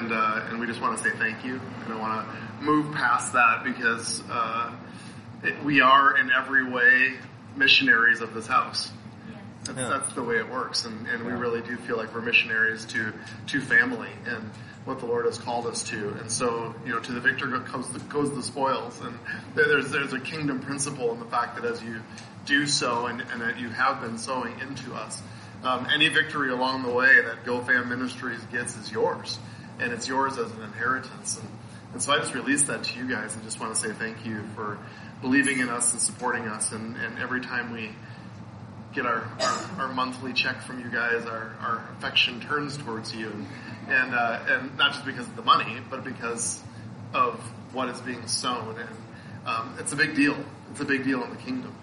and uh, and we just want to say thank you. And I want to move past that because uh, it, we are in every way missionaries of this house. That's, Yeah. that's the way it works, and, and we really do feel like we're missionaries to to family and what the Lord has called us to. And so, you know, to the victor go- comes the, goes the spoils, and there- there's there's a kingdom principle in the fact that as you do so, and, and that you have been sowing into us, um, any victory along the way that GoFam Ministries gets is yours, and it's yours as an inheritance. And, and so I just release that to you guys, and just want to say thank you for believing in us and supporting us. And, and every time we get our, our, our monthly check from you guys, our, our affection turns towards you. And, uh, and not just because of the money, but because of what is being sown. And um, it's a big deal. It's a big deal in the kingdom.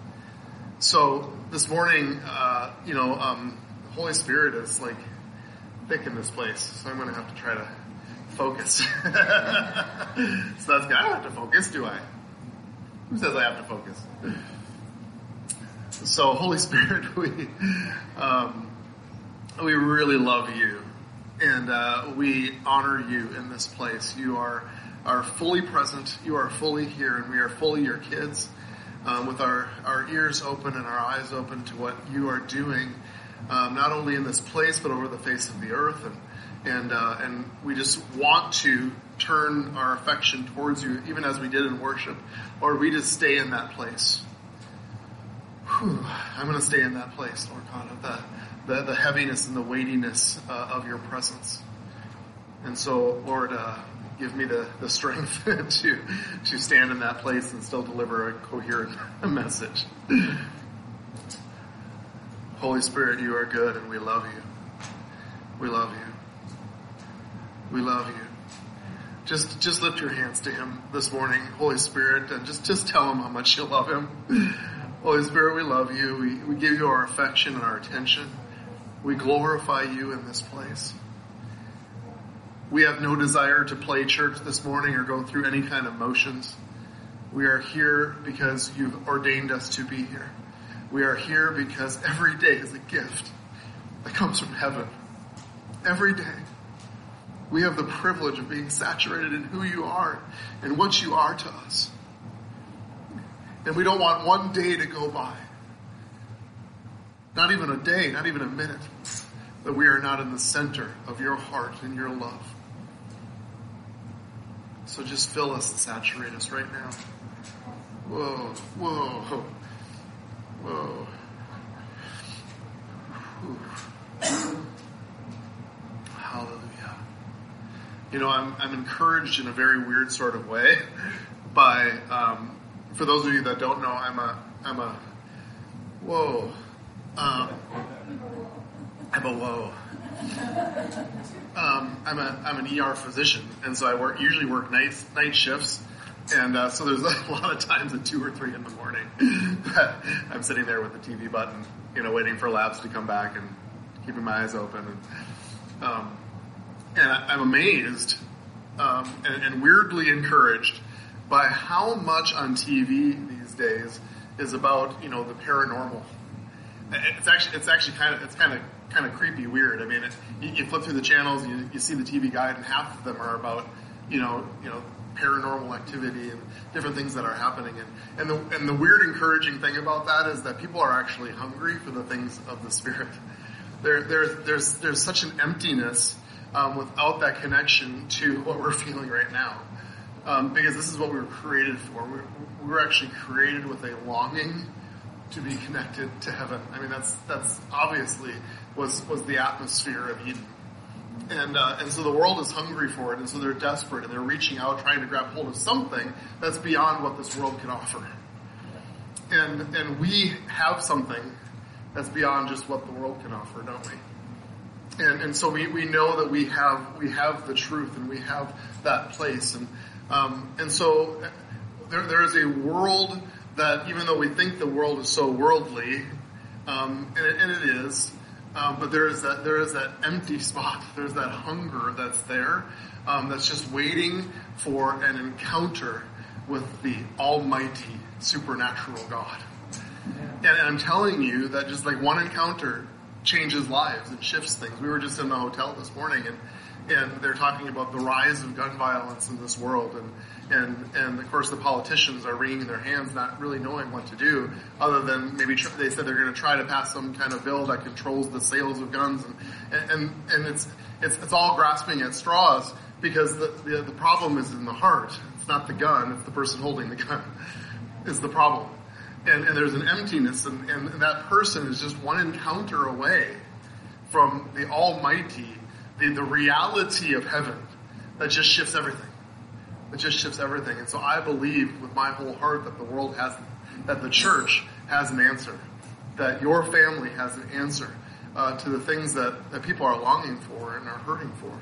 So this morning, uh, you know, um, Holy Spirit is like thick in this place. So I'm going to have to try to focus. so that's good. I don't have to focus, do I? Who says I have to focus? So, Holy Spirit, we um, we really love you, and uh, we honor you in this place. You are are fully present. You are fully here, and we are fully your kids, um, with our our ears open and our eyes open to what you are doing, um, not only in this place but over the face of the earth, and and uh, and we just want to turn our affection towards you, even as we did in worship, or we just stay in that place. Whew, I'm going to stay in that place, Lord God, of the, the, the heaviness and the weightiness uh, of your presence. And so, Lord, uh, give me the, the strength to, to stand in that place and still deliver a coherent message. Holy Spirit, you are good and we love you. We love you. We love you. Just, just lift your hands to him this morning, Holy Spirit, and just, just tell him how much you love him. Holy Spirit, we love you. We, we give you our affection and our attention. We glorify you in this place. We have no desire to play church this morning or go through any kind of motions. We are here because you've ordained us to be here. We are here because every day is a gift that comes from heaven. Every day. We have the privilege of being saturated in who you are and what you are to us. And we don't want one day to go by. Not even a day, not even a minute, that we are not in the center of your heart and your love. So just fill us and saturate us right now. Whoa, whoa, whoa. Hallelujah. You know, I'm, I'm encouraged in a very weird sort of way by, um, for those of you that don't know, I'm a, I'm a, whoa, um, I'm a whoa. Um, I'm a, I'm an ER physician, and so I work, usually work nights, night shifts, and uh, so there's a lot of times at two or three in the morning I'm sitting there with the TV button, you know, waiting for labs to come back and keeping my eyes open. And, um, and I, I'm amazed um, and, and weirdly encouraged by how much on TV these days is about you know the paranormal. It's actually it's actually kind of it's kind of kind of creepy weird. I mean, it, you, flip through the channels, you, you see the TV guide, and half of them are about you know you know paranormal activity and different things that are happening. And and the and the weird encouraging thing about that is that people are actually hungry for the things of the spirit. There there's there's there's such an emptiness um, without that connection to what we're feeling right now. Um, because this is what we were created for. We, we were actually created with a longing to be connected to heaven. I mean, that's that's obviously was was the atmosphere of Eden, and uh, and so the world is hungry for it, and so they're desperate and they're reaching out, trying to grab hold of something that's beyond what this world can offer. And and we have something that's beyond just what the world can offer, don't we? And, and so we, we know that we have we have the truth and we have that place. And um, and so there, there is a world that even though we think the world is so worldly um, and, it, and it is um, but there is that there is that empty spot. There's that hunger that's there um, that's just waiting for an encounter with the almighty supernatural God. And, and I'm telling you that just like one encounter changes lives and shifts things. We were just in the hotel this morning and and they're talking about the rise of gun violence in this world, and and and of course the politicians are wringing their hands, not really knowing what to do, other than maybe tr- they said they're going to try to pass some kind of bill that controls the sales of guns, and and and it's it's it's all grasping at straws because the the, the problem is in the heart. It's not the gun; it's the person holding the gun is the problem, and and there's an emptiness, and and that person is just one encounter away from the Almighty, the the reality of heaven that just shifts everything. It just shifts everything. And so I believe with my whole heart that the world has, that the church has an answer, that your family has an answer uh, to the things that, that people are longing for and are hurting for.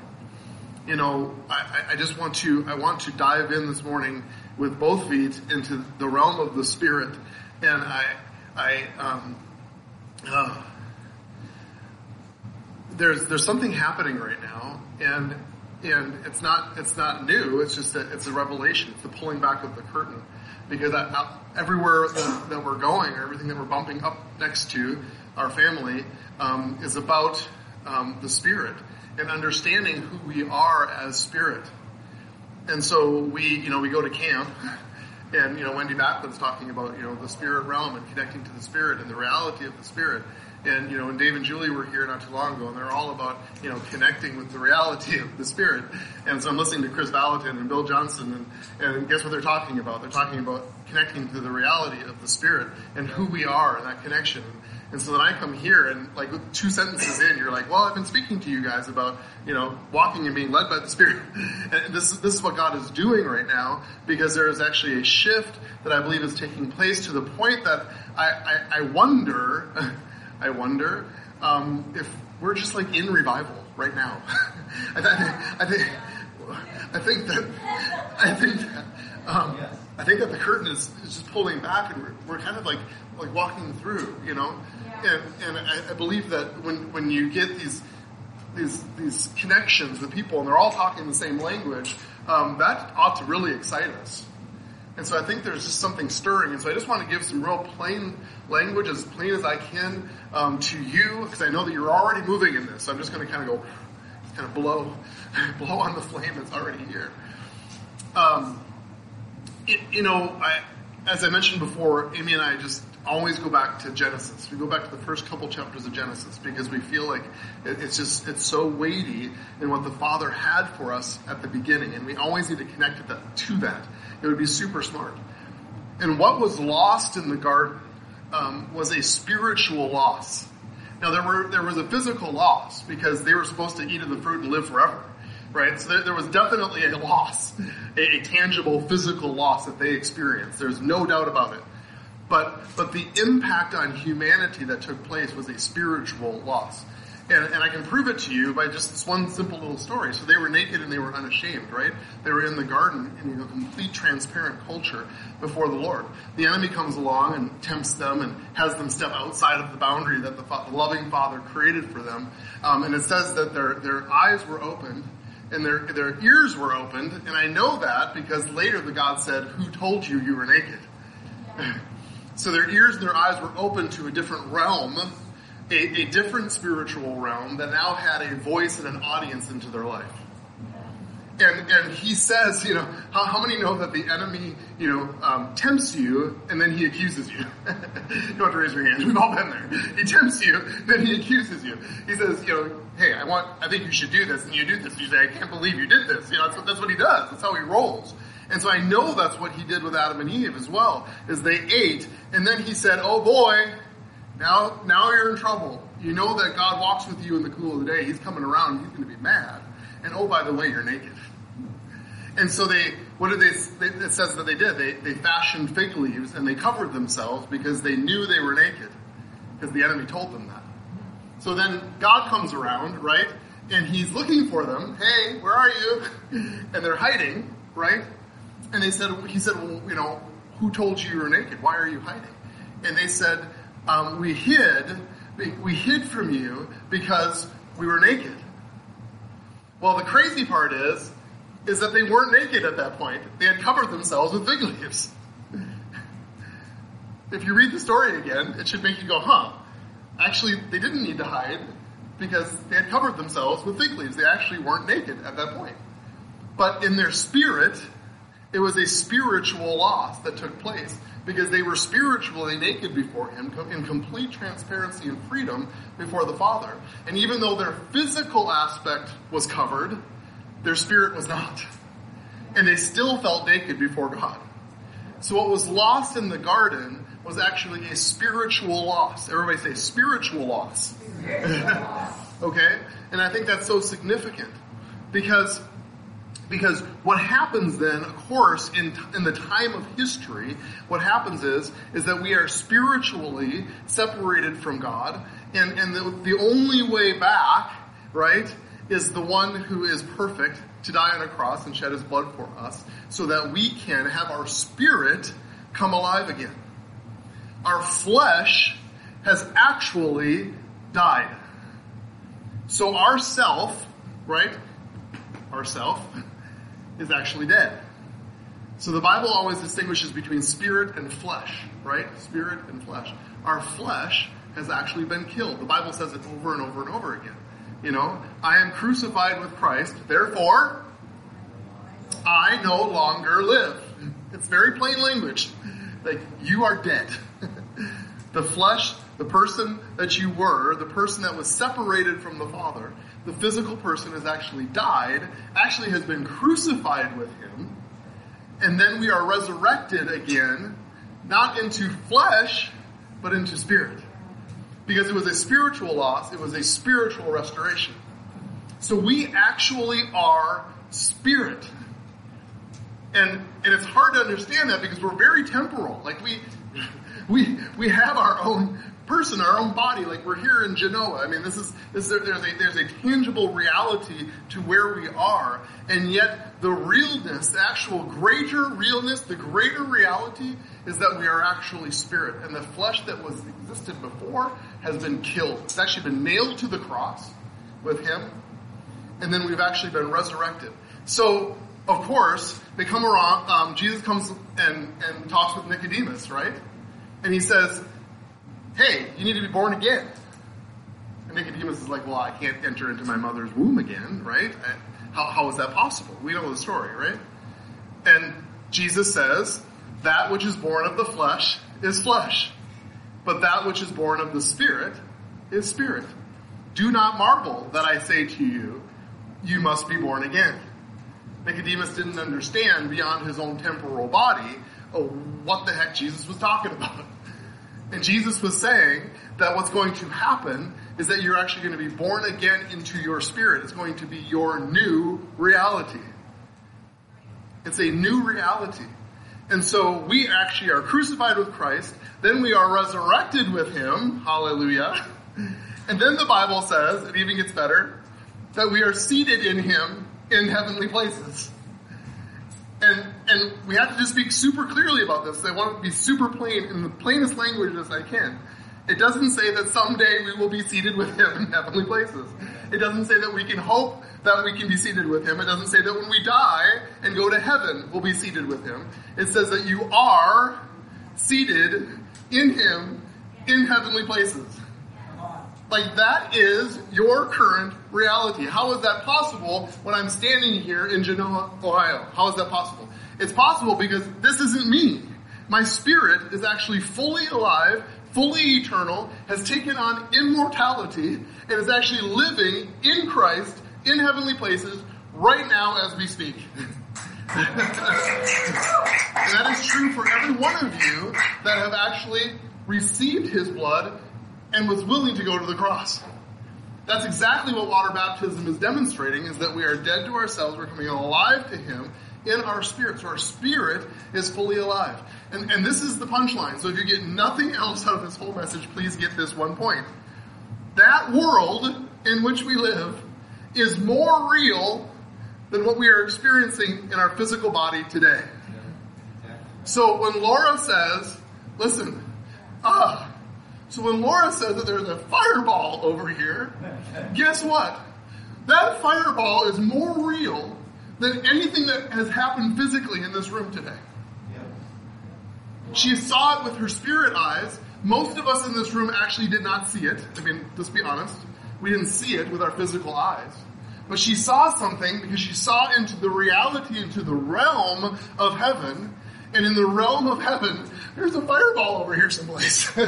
You know, I, I just want to, I want to dive in this morning with both feet into the realm of the spirit. And I, I, um, uh, there's, there's something happening right now and and it's not it's not new. It's just that it's a revelation. It's the pulling back of the curtain, because I, I, everywhere that, that, we're going, or everything that we're bumping up next to, our family um, is about um, the spirit and understanding who we are as spirit. And so we, you know, we go to camp, and you know, Wendy Backlund's talking about you know the spirit realm and connecting to the spirit and the reality of the spirit. And, you know, when Dave and Julie were here not too long ago, and they're all about, you know, connecting with the reality of the Spirit. And so I'm listening to Kris Vallotton and Bill Johnson, and, and guess what they're talking about? They're talking about connecting to the reality of the Spirit and who we are and that connection. And so then I come here and like two sentences in, you're like, well, I've been speaking to you guys about, you know, walking and being led by the Spirit. And this, this is what God is doing right now because there is actually a shift that I believe is taking place to the point that I, I, I wonder, I wonder um, if we're just like in revival right now. I, th- I, think, I think that I think that um, I think that the curtain is, is just pulling back, and we're, we're kind of like like walking through, you know. And and I, I believe that when when you get these these these connections with people, and they're all talking the same language, um, that ought to really excite us. And so I think there's just something stirring. And so I just want to give some real plain language, as plain as I can, um, to you, because I know that you're already moving in this. So I'm just going to kind of go, kind of blow, blow on the flame that's already here. Um, it, you know, I, as I mentioned before, Amy and I just always go back to Genesis. We go back to the first couple chapters of Genesis because we feel like it's just it's so weighty in what the Father had for us at the beginning, and we always need to connect to that. It would be super smart. And what was lost in the garden um, was a spiritual loss. Now there were there was a physical loss because they were supposed to eat of the fruit and live forever, right? So there, there was definitely a loss, a, a tangible physical loss that they experienced. There's no doubt about it. But but the impact on humanity that took place was a spiritual loss. And, and, I can prove it to you by just this one simple little story. So they were naked and they were unashamed, right? They were in the garden in a complete transparent culture before the Lord. The enemy comes along and tempts them and has them step outside of the boundary that the, the loving Father created for them. Um, and it says that their, their eyes were opened and their, their ears were opened. And I know that because later the God said, who told you you were naked? So their ears and their eyes were open to a different realm a, a different spiritual realm that now had a voice and an audience into their life. And, and he says, you know, how, how many know that the enemy, you know, um, tempts you and then he accuses you? you don't have to raise your hands. We've all been there. He tempts you, then he accuses you. He says, you know, hey, I want, I think you should do this, and you do this. You say, I can't believe you did this. You know, that's that's what he does. That's how he rolls. And so I know that's what he did with Adam and Eve as well, is they ate, and then he said, oh boy, now, now you're in trouble. You know that God walks with you in the cool of the day. He's coming around. He's going to be mad. And oh, by the way, you're naked. And so they, what did they, it says that they did. They, they fashioned fig leaves and they covered themselves because they knew they were naked. Because the enemy told them that. So then God comes around, right? And he's looking for them. Hey, where are you? And they're hiding, right? And they said, he said, well, you know, who told you you were naked? Why are you hiding? And they said, um, we hid, we hid from you because we were naked. Well, the crazy part is, is that they weren't naked at that point. They had covered themselves with fig leaves. if you read the story again, it should make you go, huh, actually, they didn't need to hide. because they had covered themselves with fig leaves. They actually weren't naked at that point. But in their spirit, it was a spiritual loss that took place because they were spiritually naked before Him in complete transparency and freedom before the Father. And even though their physical aspect was covered, their spirit was not. And they still felt naked before God. So what was lost in the garden was actually a spiritual loss. Everybody say spiritual loss. okay? And I think that's so significant because because what happens then, of course, in, in the time of history, what happens is, is that we are spiritually separated from God, and, and the, the only way back, right, is the one who is perfect to die on a cross and shed his blood for us, so that we can have our spirit come alive again. Our flesh has actually died. So our self, right, our self, is actually dead. So the Bible always distinguishes between spirit and flesh, right? Spirit and flesh. Our flesh has actually been killed. The Bible says it over and over and over again. You know, I am crucified with Christ, therefore I no longer live. It's very plain language. Like, you are dead. the flesh, the person that you were, the person that was separated from the Father, the physical person has actually died, actually has been crucified with him, and then we are resurrected again, not into flesh, but into spirit. Because it was a spiritual loss, it was a spiritual restoration. So we actually are spirit. And, and it's hard to understand that because we're very temporal. Like we, we, we have our own person, our own body, like we're here in Genoa. I mean, this is, this, there's a, there's a tangible reality to where we are. And yet the realness, the actual greater realness, the greater reality is that we are actually spirit. And the flesh that was existed before has been killed. It's actually been nailed to the cross with him. And then we've actually been resurrected. So, of course, they come around, um, Jesus comes and, and talks with Nicodemus, right? And he says, hey, you need to be born again. And Nicodemus is like, well, I can't enter into my mother's womb again, right? How, how is that possible? We know the story, right? And Jesus says, that which is born of the flesh is flesh, but that which is born of the spirit is spirit. Do not marvel that I say to you, you must be born again. Nicodemus didn't understand beyond his own temporal body oh, what the heck Jesus was talking about. And Jesus was saying that what's going to happen is that you're actually going to be born again into your spirit. It's going to be your new reality. It's a new reality. And so we actually are crucified with Christ, then we are resurrected with Him, hallelujah. And then the Bible says, it even gets better, that we are seated in Him in heavenly places. And and we have to just speak super clearly about this. I want to be super plain in the plainest language as I can. It doesn't say that someday we will be seated with Him in heavenly places. It doesn't say that we can hope that we can be seated with Him. It doesn't say that when we die and go to heaven, we'll be seated with Him. It says that you are seated in Him in heavenly places. Like that is your current reality. How is that possible when I'm standing here in Genoa, Ohio? How is that possible? It's possible because this isn't me. My spirit is actually fully alive, fully eternal, has taken on immortality, and is actually living in Christ in heavenly places right now as we speak. and that is true for every one of you that have actually received his blood and was willing to go to the cross. That's exactly what water baptism is demonstrating is that we are dead to ourselves, we're coming alive to him, in our spirit. So our spirit is fully alive. And, and this is the punchline. So if you get nothing else out of this whole message, please get this one point. That world in which we live is more real than what we are experiencing in our physical body today. So when Laura says, listen, ah, so when Laura says that there's a fireball over here, guess what? That fireball is more real than anything that has happened physically in this room today. She saw it with her spirit eyes. Most of us in this room actually did not see it. I mean, let's be honest. We didn't see it with our physical eyes. But she saw something because she saw into the reality, into the realm of heaven. And in the realm of heaven, there's a fireball over here someplace. and,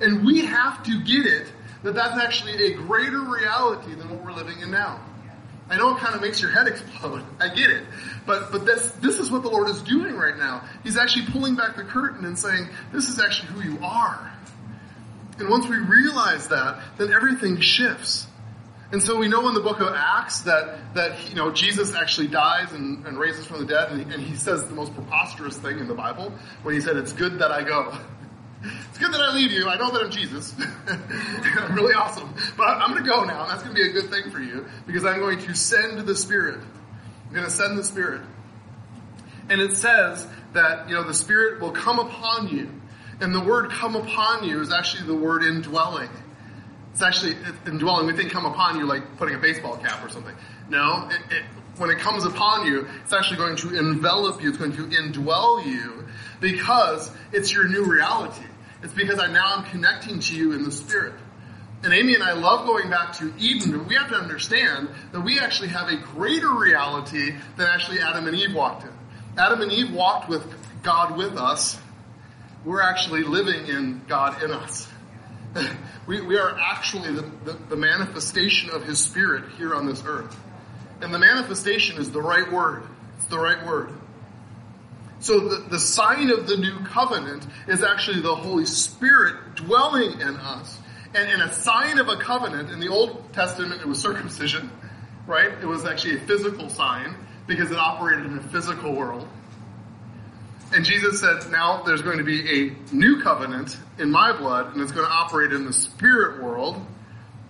and we have to get it that that's actually a greater reality than what we're living in now. I know it kind of makes your head explode. I get it. But, but this, this is what the Lord is doing right now. He's actually pulling back the curtain and saying, this is actually who you are. And once we realize that, then everything shifts. And so we know in the book of Acts that, that you know, Jesus actually dies and, and raises from the dead, and he, and he says the most preposterous thing in the Bible when he said, It's good that I go. It's good that I leave you. I know that I'm Jesus. I'm really awesome. But I'm going to go now, and that's going to be a good thing for you because I'm going to send the Spirit. I'm going to send the Spirit. And it says that, you know, the Spirit will come upon you. And the word come upon you is actually the word indwelling. It's actually indwelling. We think come upon you like putting a baseball cap or something. No, it, it, when it comes upon you, it's actually going to envelop you. It's going to indwell you because it's your new reality. It's because I now am connecting to you in the Spirit. And Amy and I love going back to Eden, but we have to understand that we actually have a greater reality than actually Adam and Eve walked in. Adam and Eve walked with God with us. We're actually living in God in us. we, we are actually the, the, the manifestation of His Spirit here on this earth. And the manifestation is the right word. It's the right word. So the, the sign of the new covenant is actually the Holy Spirit dwelling in us. And, a sign of a covenant, in the Old Testament it was circumcision, right? It was actually a physical sign because it operated in a physical world. And Jesus said, now there's going to be a new covenant in my blood, and it's going to operate in the spirit world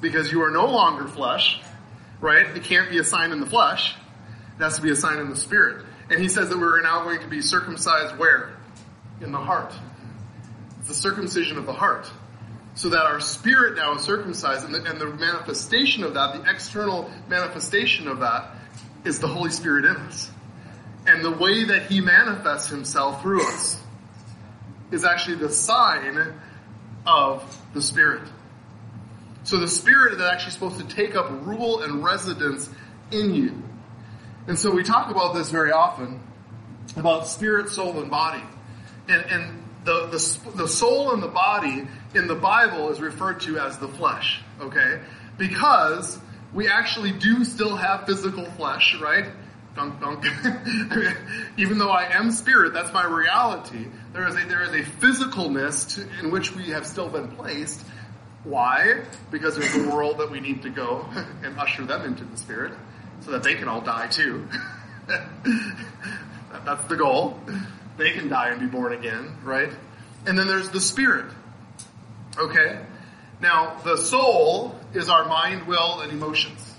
because you are no longer flesh, right? It can't be a sign in the flesh. It has to be a sign in the spirit. And he says that we're now going to be circumcised where? In the heart. It's the circumcision of the heart. So that our spirit now is circumcised, and the, and the manifestation of that, the external manifestation of that, is the Holy Spirit in us. And the way that He manifests Himself through us is actually the sign of the Spirit. So the Spirit is actually supposed to take up rule and residence in you. And so we talk about this very often about spirit, soul, and body. And, and the, the, the soul and the body in the Bible is referred to as the flesh, okay? Because we actually do still have physical flesh, right? Dunk, dunk. Even though I am spirit, that's my reality. There is a, there is a physicalness to, in which we have still been placed. Why? Because there's a world that we need to go and usher them into the spirit so that they can all die too. That's the goal. They can die and be born again, right? And then there's the spirit. Okay? Now, the soul is our mind, will, and emotions.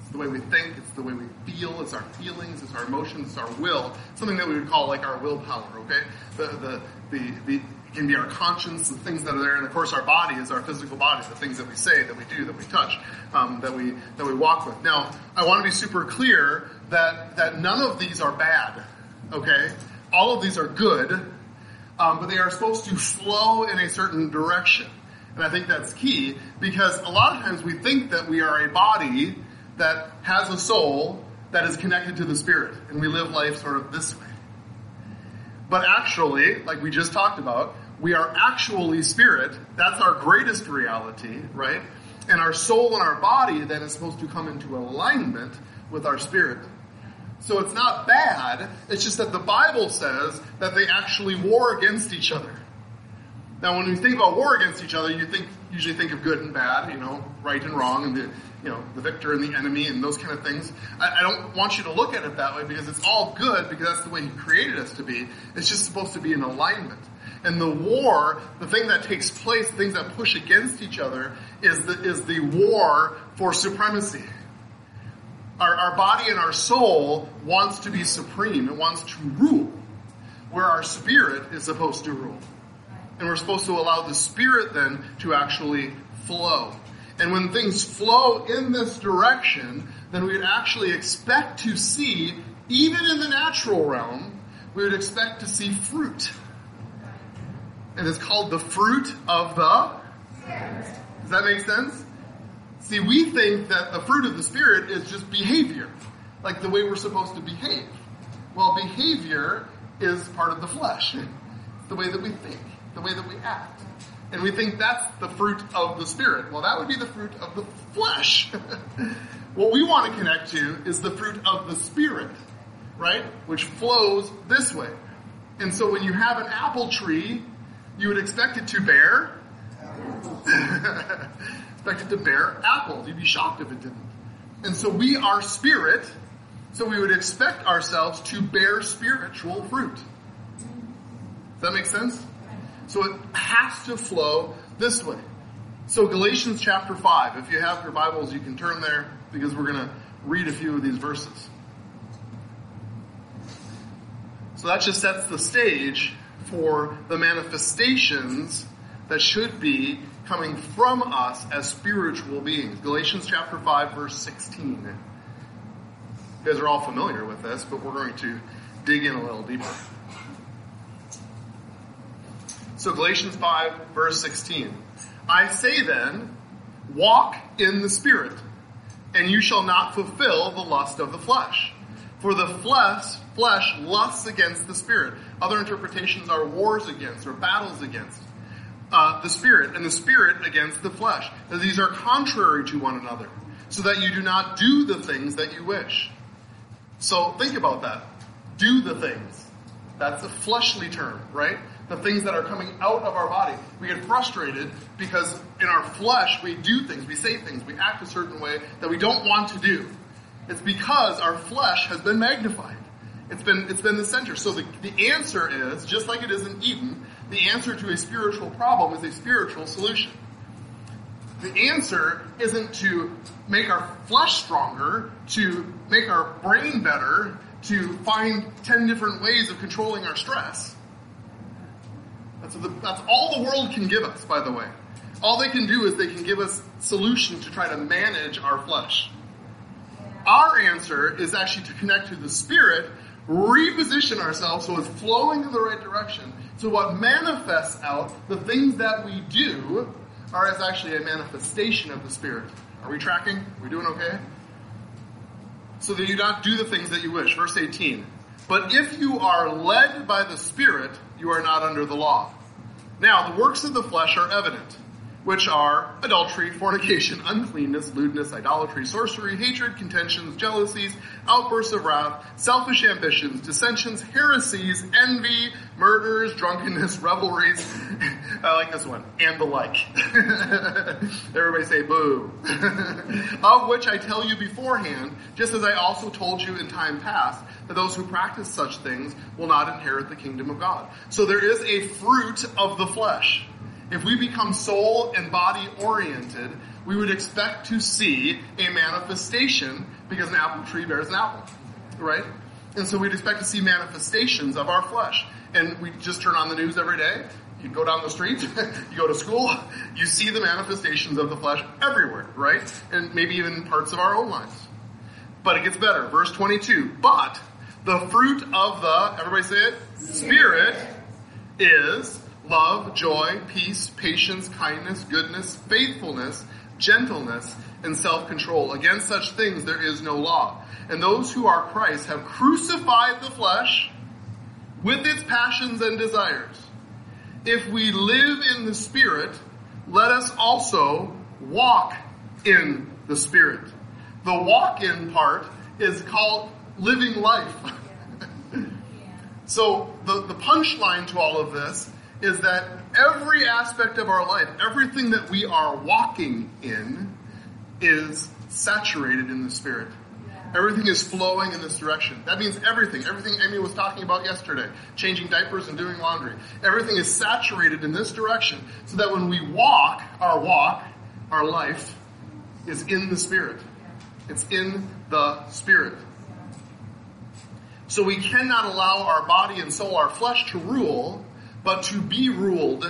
It's the way we think, it's the way we feel, it's our feelings, it's our emotions, it's our will. Something that we would call like our willpower, okay? The, the, the, the can be our conscience, the things that are there, and of course our body is our physical body, the things that we say, that we do, that we touch, um, that we that we walk with. Now, I want to be super clear that that none of these are bad. Okay, all of these are good, um, but they are supposed to flow in a certain direction, and I think that's key because a lot of times we think that we are a body that has a soul that is connected to the spirit, and we live life sort of this way. But actually, like we just talked about, we are actually spirit. That's our greatest reality, right? And our soul and our body then is supposed to come into alignment with our spirit. So it's not bad, it's just that the Bible says that they actually war against each other. Now, when you think about war against each other, you think usually think of good and bad, you know, right and wrong, and the you know the victor and the enemy, and those kind of things. I, I don't want you to look at it that way because it's all good because that's the way He created us to be. It's just supposed to be in alignment. And the war, the thing that takes place, things that push against each other, is the, is the war for supremacy. Our, our body and our soul wants to be supreme. It wants to rule. Where our spirit is supposed to rule. And we're supposed to allow the spirit then to actually flow. And when things flow in this direction, then we would actually expect to see, even in the natural realm, we would expect to see fruit and it's called the fruit of the Does that make sense? See, we think that the fruit of the Spirit is just behavior, like the way we're supposed to behave. Well, behavior is part of the flesh, the way that we think, the way that we act. And we think that's the fruit of the Spirit. Well, that would be the fruit of the flesh. what we want to connect to is the fruit of the Spirit, right? Which flows this way. And so when you have an apple tree, you would expect it to bear expect it to bear apples. You'd be shocked if it didn't. And so we are spirit, so we would expect ourselves to bear spiritual fruit. Does that make sense? So it has to flow this way. So Galatians chapter 5, if you have your Bibles, you can turn there because we're going to read a few of these verses. So that just sets the stage for the manifestations that should be coming from us as spiritual beings. Galatians chapter 5 verse 16. You guys are all familiar with this, but we're going to dig in a little deeper. So Galatians 5 verse 16. I say then, walk in the spirit, and you shall not fulfill the lust of the flesh. For the flesh, flesh lusts against the spirit. Other interpretations are wars against or battles against uh, the spirit and the spirit against the flesh. That these are contrary to one another, so that you do not do the things that you wish. So think about that. Do the things. That's a fleshly term, right? The things that are coming out of our body. We get frustrated because in our flesh we do things, we say things, we act a certain way that we don't want to do. It's because our flesh has been magnified. It's been, it's been the center. So the, the answer is, just like it is in Eden, the answer to a spiritual problem is a spiritual solution. The answer isn't to make our flesh stronger, to make our brain better, to find 10 different ways of controlling our stress. That's, the, that's all the world can give us, by the way. All they can do is they can give us solutions to try to manage our flesh. Our answer is actually to connect to the spirit, reposition ourselves so it's flowing in the right direction, so what manifests out, the things that we do, are as actually a manifestation of the Spirit. Are we tracking? Are we doing okay? So that you not do the things that you wish. Verse 18. But if you are led by the Spirit, you are not under the law. Now, the works of the flesh are evident which are adultery, fornication, uncleanness, lewdness, idolatry, sorcery, hatred, contentions, jealousies, outbursts of wrath, selfish ambitions, dissensions, heresies, envy, murders, drunkenness, revelries. I like this one. And the like. Everybody say boo. of which I tell you beforehand, just as I also told you in time past, that those who practice such things will not inherit the kingdom of God. So there is a fruit of the flesh if we become soul and body oriented, we would expect to see a manifestation because an apple tree bears an apple, right? And so we'd expect to see manifestations of our flesh. And we just turn on the news every day. You go down the street, you go to school, you see the manifestations of the flesh everywhere, right? And maybe even parts of our own lives. But it gets better. Verse 22. But the fruit of the, everybody say it, Spirit is love, joy, peace, patience, kindness, goodness, faithfulness, gentleness, and self-control. Against such things there is no law. And those who are Christ have crucified the flesh with its passions and desires. If we live in the Spirit, let us also walk in the Spirit. The walk in part is called living life. so the, the punchline to all of this is that every aspect of our life, everything that we are walking in, is saturated in the Spirit. Everything is flowing in this direction. That means everything. Everything Amy was talking about yesterday, changing diapers and doing laundry. Everything is saturated in this direction so that when we walk, our walk, our life, is in the Spirit. It's in the Spirit. So we cannot allow our body and soul, our flesh to rule but to be ruled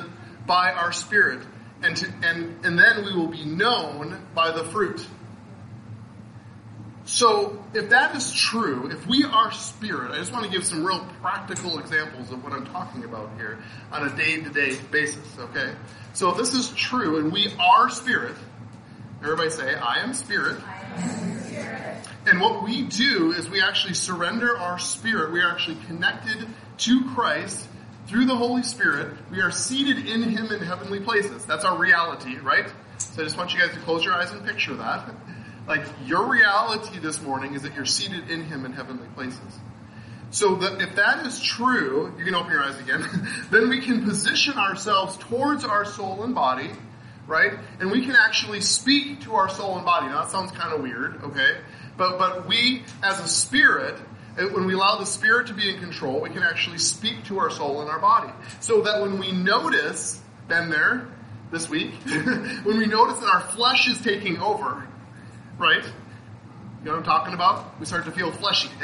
by our spirit. And, to, and, and then we will be known by the fruit. So, if that is true, if we are spirit, I just want to give some real practical examples of what I'm talking about here on a day to day basis, okay? So, if this is true and we are spirit, everybody say, I am spirit. I am spirit. And what we do is we actually surrender our spirit. We are actually connected to Christ through the Holy Spirit. We are seated in Him in heavenly places. That's our reality, right? So I just want you guys to close your eyes and picture that. Like your reality this morning is that you're seated in Him in heavenly places. So that if that is true, you can open your eyes again, then we can position ourselves towards our soul and body, right? And we can actually speak to our soul and body. Now that sounds kind of weird, okay? But, but we, as a spirit, Uh, when we allow the spirit to be in control, we can actually speak to our soul and our body. So that when we notice, been there this week, when we notice that our flesh is taking over, right? You know what I'm talking about? We start to feel fleshy.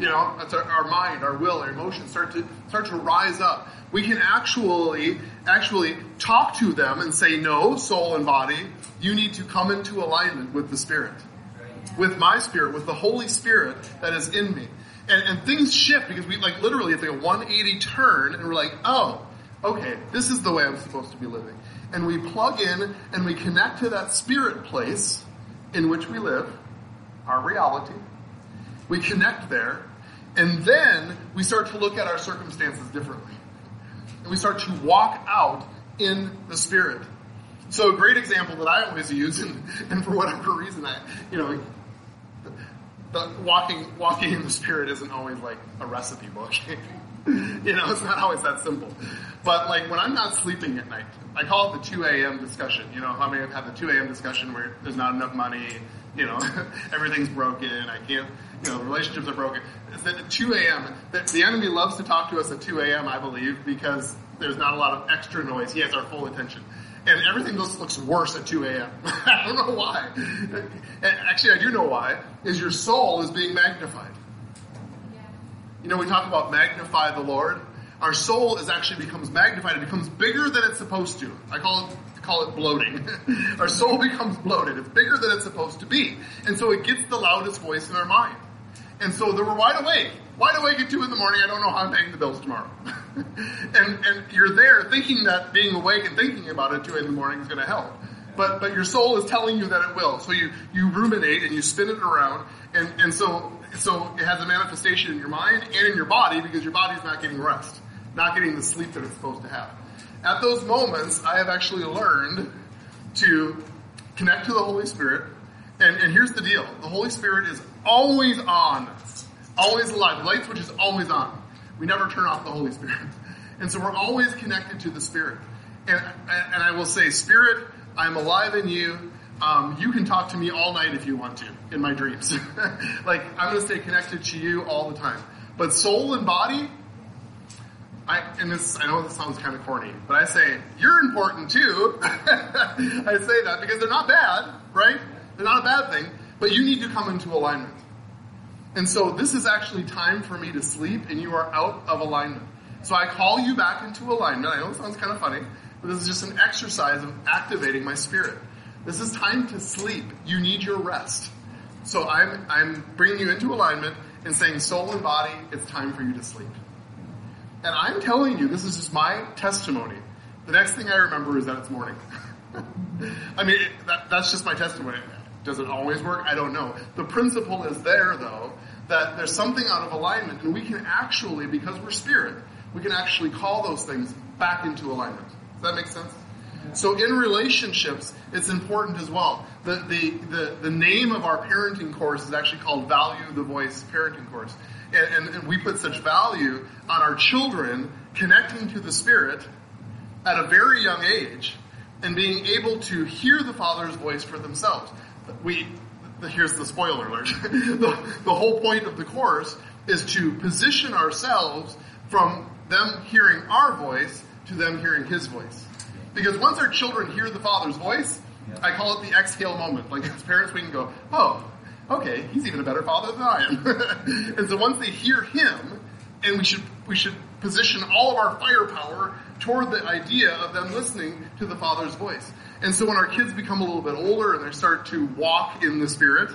you know, that's our, our, mind, our will, our emotions start to start to rise up. We can actually actually talk to them and say, "No, soul and body, you need to come into alignment with the spirit." With my spirit, with the Holy Spirit that is in me. And, and things shift because we like literally it's like a 180 turn and we're like, oh, okay, this is the way I'm supposed to be living. And we plug in and we connect to that spirit place in which we live, our reality. We connect there, and then we start to look at our circumstances differently. And we start to walk out in the spirit. So a great example that I always use, and, and for whatever reason, I, you know, the walking walking in the spirit isn't always like a recipe book. you know, it's not always that simple. But like when I'm not sleeping at night, I call it the 2 a.m. discussion. You know, how many have had the 2 a.m. discussion where there's not enough money, you know, everything's broken, I can't, you know, relationships are broken. It's at 2 a.m. The, the enemy loves to talk to us at 2 a.m., I believe, because there's not a lot of extra noise. He has our full attention and everything just looks worse at 2 a.m. I don't know why. Actually, I do know why. Is your soul is being magnified. You know, we talk about magnify the Lord. Our soul is actually becomes magnified. It becomes bigger than it's supposed to. I call it call it bloating. our soul becomes bloated. It's bigger than it's supposed to be, and so it gets the loudest voice in our mind. And so they were wide awake wide awake at two in the morning. I don't know how I'm paying the bills tomorrow. and and you're there thinking that being awake and thinking about it two in the morning is going to help. But but your soul is telling you that it will. So you you ruminate and you spin it around, and and so so it has a manifestation in your mind and in your body because your body's not getting rest, not getting the sleep that it's supposed to have. At those moments, I have actually learned to connect to the Holy Spirit. And, and here's the deal. The Holy Spirit is always on always alive. The light switch is always on. We never turn off the Holy Spirit. And so we're always connected to the Spirit. And, and I will say, Spirit, I'm alive in you. Um, you can talk to me all night if you want to in my dreams. like, I'm going to stay connected to you all the time. But soul and body, I, and this, I know this sounds kind of corny, but I say, you're important too. I say that because they're not bad, right? They're not a bad thing, but you need to come into alignment. And so this is actually time for me to sleep and you are out of alignment. So I call you back into alignment. I know it sounds kind of funny, but this is just an exercise of activating my spirit. This is time to sleep. You need your rest. So I'm, I'm bringing you into alignment and saying soul and body, it's time for you to sleep. And I'm telling you, this is just my testimony. The next thing I remember is that it's morning. I mean, that, that's just my testimony. Does it always work? I don't know. The principle is there though, that there's something out of alignment and we can actually, because we're spirit, we can actually call those things back into alignment. Does that make sense? So in relationships, it's important as well. The, the, the, the name of our parenting course is actually called Value the Voice Parenting Course. And, and, and we put such value on our children connecting to the Spirit at a very young age and being able to hear the Father's voice for themselves we here's the spoiler alert. the, the whole point of the course is to position ourselves from them hearing our voice to them hearing his voice. Because once our children hear the father's voice, I call it the exhale moment. Like as parents, we can go, oh, okay, he's even a better father than I am. and so once they hear him, and we should we should position all of our firepower toward the idea of them listening to the father's voice. And so when our kids become a little bit older and they start to walk in the Spirit,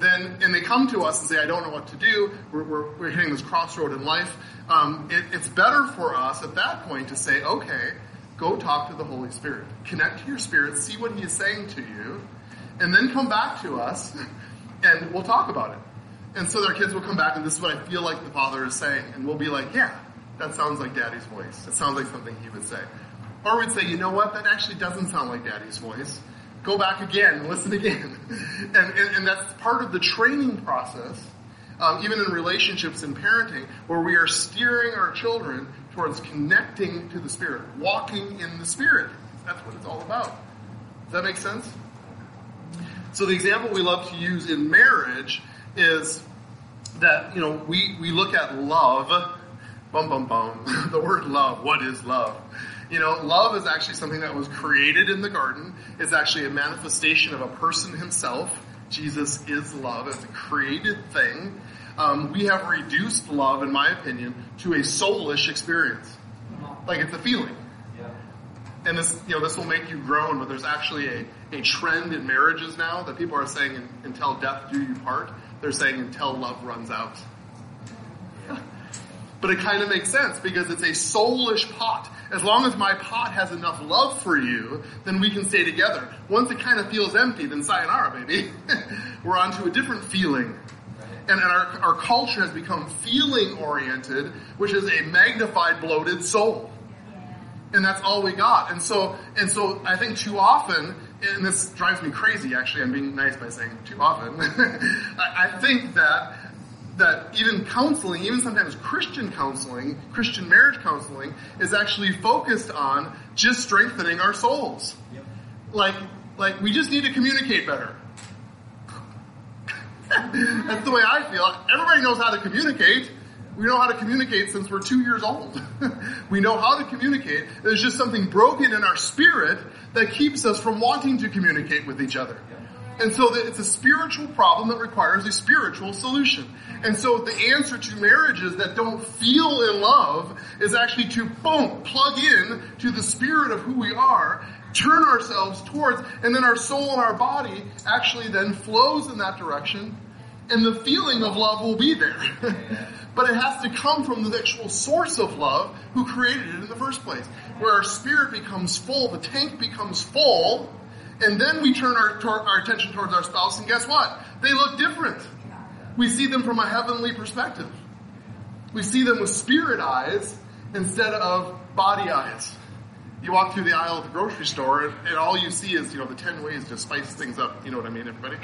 then and they come to us and say, I don't know what to do. We're, we're, we're hitting this crossroad in life. Um, it, it's better for us at that point to say, okay, go talk to the Holy Spirit, connect to your spirit, see what He is saying to you, and then come back to us, and we'll talk about it. And so their kids will come back, and this is what I feel like the Father is saying, and we'll be like, yeah, that sounds like Daddy's voice. It sounds like something He would say. Or we'd say, you know what, that actually doesn't sound like Daddy's voice go back again listen again. and, and, and, that's part of the training process, um, even in relationships and parenting, where we are steering our children towards connecting to the Spirit, walking in the Spirit. That's what it's all about. Does that make sense? So the example we love to use in marriage is that, you know, we, we look at love, bum bum bum, the word love, what is love? You know, love is actually something that was created in the garden. It's actually a manifestation of a person himself. Jesus is love. It's a created thing. Um, we have reduced love, in my opinion, to a soulish experience. Like it's a feeling. And this, you know, this will make you groan, but there's actually a, a trend in marriages now that people are saying, until death do you part. They're saying until love runs out. But it kind of makes sense because it's a soulish pot. As long as my pot has enough love for you, then we can stay together. Once it kind of feels empty, then sayonara, baby. We're on to a different feeling. And, and our, our culture has become feeling oriented, which is a magnified, bloated soul. And that's all we got. And so, and so I think too often, and this drives me crazy actually, I'm being nice by saying too often, I, I think that that even counseling, even sometimes Christian counseling, Christian marriage counseling, is actually focused on just strengthening our souls. Yep. Like, like we just need to communicate better. That's the way I feel. Everybody knows how to communicate. We know how to communicate since we're two years old. we know how to communicate. There's just something broken in our spirit that keeps us from wanting to communicate with each other. And so it's a spiritual problem that requires a spiritual solution. And so the answer to marriages that don't feel in love is actually to boom, plug in to the spirit of who we are, turn ourselves towards, and then our soul and our body actually then flows in that direction, and the feeling of love will be there. but it has to come from the actual source of love who created it in the first place. Where our spirit becomes full, the tank becomes full, and then we turn our, our attention towards our spouse, and guess what? They look different. We see them from a heavenly perspective. We see them with spirit eyes instead of body eyes. You walk through the aisle at the grocery store, and, and all you see is, you know, the ten ways to spice things up. You know what I mean, everybody?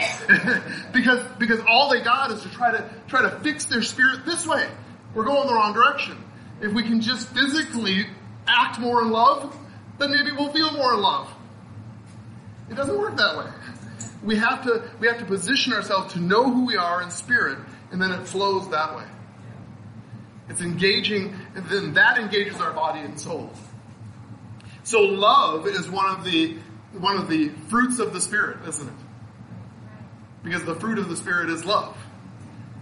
because because all they got is to try to try to fix their spirit this way. We're going the wrong direction. If we can just physically act more in love, then maybe we'll feel more in love. It doesn't work that way. We have to, we have to position ourselves to know who we are in spirit, and then it flows that way. It's engaging, and then that engages our body and soul. So love is one of the, one of the fruits of the spirit, isn't it? Because the fruit of the spirit is love.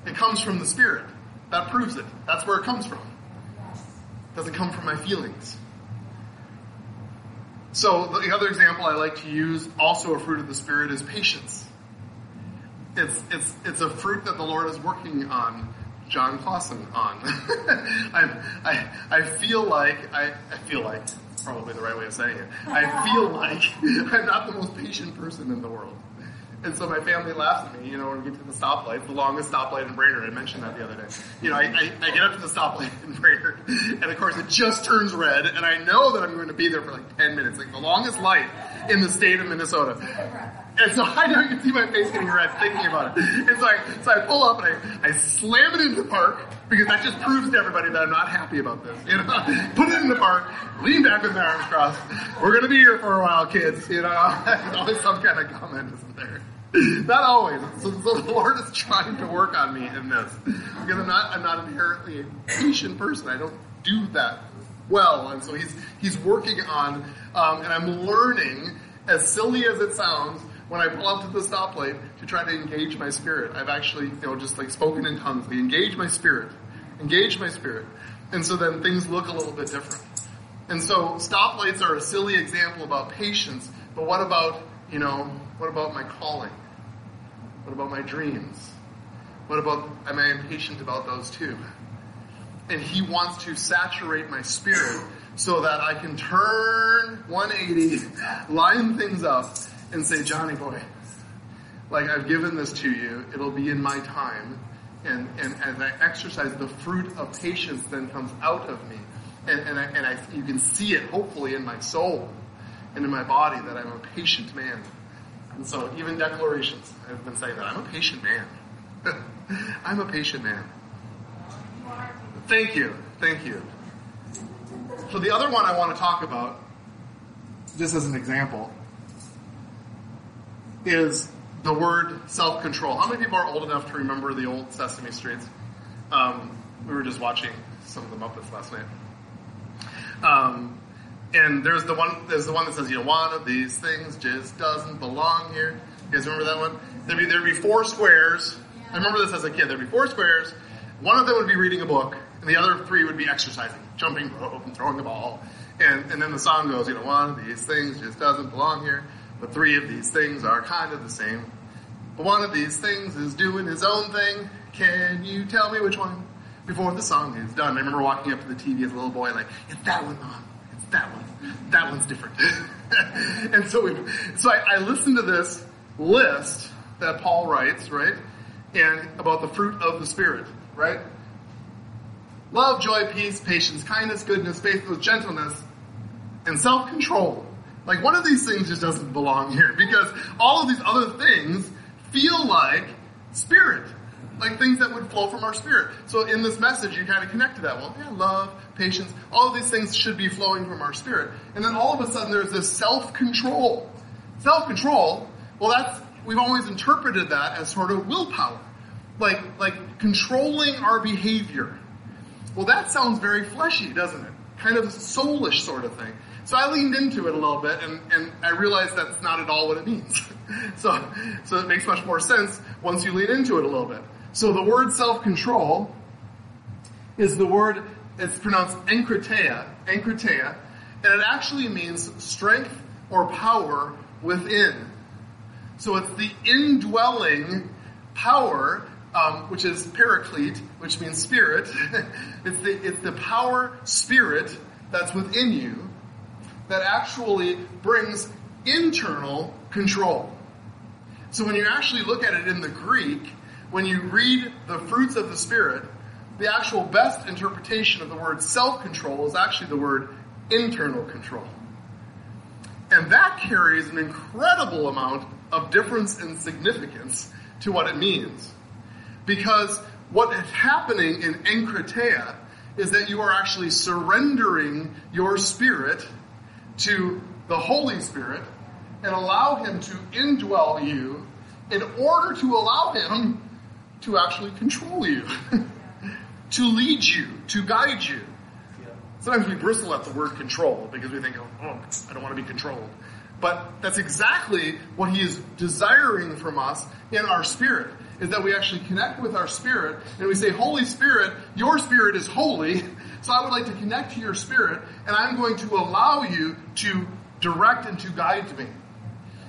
It comes from the spirit. That proves it. That's where it comes from. It doesn't come from my feelings. So the other example I like to use, also a fruit of the Spirit, is patience. It's, it's, it's a fruit that the Lord is working on John Clausen on. I, I, I feel like, I, I feel like, probably the right way of saying it, I feel like I'm not the most patient person in the world. And so my family laughs at me, you know, when we get to the stoplight, the longest stoplight in Brainerd. I mentioned that the other day. You know, I, I, I get up to the stoplight in Brainerd, and of course it just turns red, and I know that I'm going to be there for like 10 minutes, like the longest light in the state of Minnesota. And so I know you can see my face getting red thinking about it. And so I, so I pull up and I, I slam it into the park because that just proves to everybody that I'm not happy about this. You know, put it in the park, lean back with my arms crossed. We're going to be here for a while, kids. You know, always some kind of comment, isn't there? not always. So, so, the Lord is trying to work on me in this because I'm not I'm not inherently a patient person. I don't do that well, and so He's He's working on, um, and I'm learning. As silly as it sounds, when I pull up to the stoplight to try to engage my spirit, I've actually you know just like spoken in tongues. We engage my spirit, engage my spirit, and so then things look a little bit different. And so stoplights are a silly example about patience, but what about you know what about my calling? What about my dreams? What about, am I impatient about those too? And he wants to saturate my spirit so that I can turn 180, line things up, and say, Johnny boy, like I've given this to you, it'll be in my time. And, and as I exercise, the fruit of patience then comes out of me. And, and, I, and I, you can see it hopefully in my soul and in my body that I'm a patient man. And so even declarations, I've been saying that. I'm a patient man. I'm a patient man. Thank you. Thank you. So the other one I want to talk about, just as an example, is the word self-control. How many people are old enough to remember the old Sesame Streets? Um, we were just watching some of the Muppets last night. Um, and there's the one, there's the one that says, you know, one of these things just doesn't belong here. You guys remember that one? There'd be, there'd be four squares. I remember this as a kid. There'd be four squares. One of them would be reading a book, and the other three would be exercising, jumping rope and throwing a ball. And, and then the song goes, you know, one of these things just doesn't belong here, but three of these things are kind of the same. But one of these things is doing his own thing. Can you tell me which one? Before the song is done. I remember walking up to the TV as a little boy, like, it's that one, Mom. That one. That one's different. and so we, so I, I listened to this list that Paul writes, right? And about the fruit of the Spirit, right? Love, joy, peace, patience, kindness, goodness, faithfulness, gentleness, and self-control. Like one of these things just doesn't belong here because all of these other things feel like spirit. Like things that would flow from our spirit. So in this message, you kind of connect to that. Well, yeah, love, patience, all of these things should be flowing from our spirit. And then all of a sudden there's this self-control. Self-control, well that's, we've always interpreted that as sort of willpower. Like, like controlling our behavior. Well that sounds very fleshy, doesn't it? Kind of soulish sort of thing. So I leaned into it a little bit and, and I realized that's not at all what it means. so, so it makes much more sense once you lean into it a little bit. So the word self-control is the word, it's pronounced enkriteia, enkriteia, and it actually means strength or power within. So it's the indwelling power, um, which is paraclete, which means spirit. it's the it's the power spirit that's within you that actually brings internal control. So when you actually look at it in the Greek, when you read the fruits of the Spirit, the actual best interpretation of the word self-control is actually the word internal control. And that carries an incredible amount of difference in significance to what it means. Because what is happening in enkriteia is that you are actually surrendering your spirit to the Holy Spirit and allow Him to indwell you in order to allow Him to actually control you, to lead you, to guide you. Sometimes we bristle at the word control because we think, oh, I don't want to be controlled. But that's exactly what he is desiring from us in our spirit, is that we actually connect with our spirit and we say, Holy Spirit, your spirit is holy, so I would like to connect to your spirit and I'm going to allow you to direct and to guide me.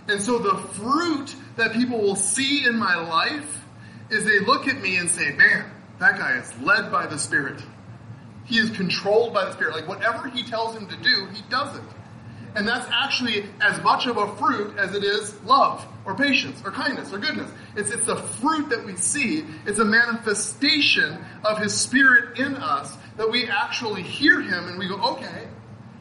And so the fruit that people will see in my life is they look at me and say, man, that guy is led by the Spirit. He is controlled by the Spirit. Like whatever he tells him to do, he does it. And that's actually as much of a fruit as it is love or patience or kindness or goodness. It's, it's the fruit that we see. It's a manifestation of his spirit in us that we actually hear him and we go, okay.